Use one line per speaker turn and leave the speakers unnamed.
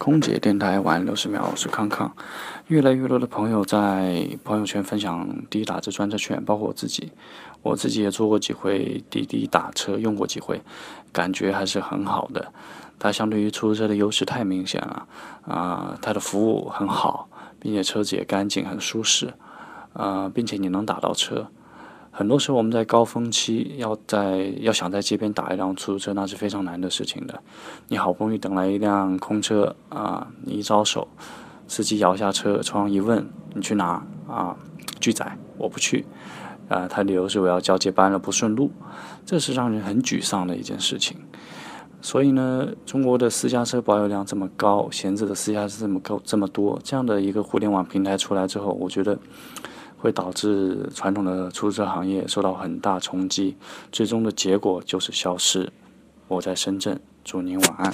空姐电台晚六十秒，我是康康。越来越多的朋友在朋友圈分享滴滴打车专车券，包括我自己，我自己也坐过几回滴滴打车，用过几回，感觉还是很好的。它相对于出租车的优势太明显了啊，它的服务很好，并且车子也干净，很舒适啊，并且你能打到车。很多时候我们在高峰期要在要想在街边打一辆出租车，那是非常难的事情的。你好不容易等来一辆空车啊，你一招手，司机摇下车窗一问你去哪啊？拒载，我不去。啊，他理由是我要交接班了，不顺路。这是让人很沮丧的一件事情。所以呢，中国的私家车保有量这么高，闲置的私家车这么高这么多，这样的一个互联网平台出来之后，我觉得。会导致传统的出租车行业受到很大冲击，最终的结果就是消失。我在深圳，祝您晚安。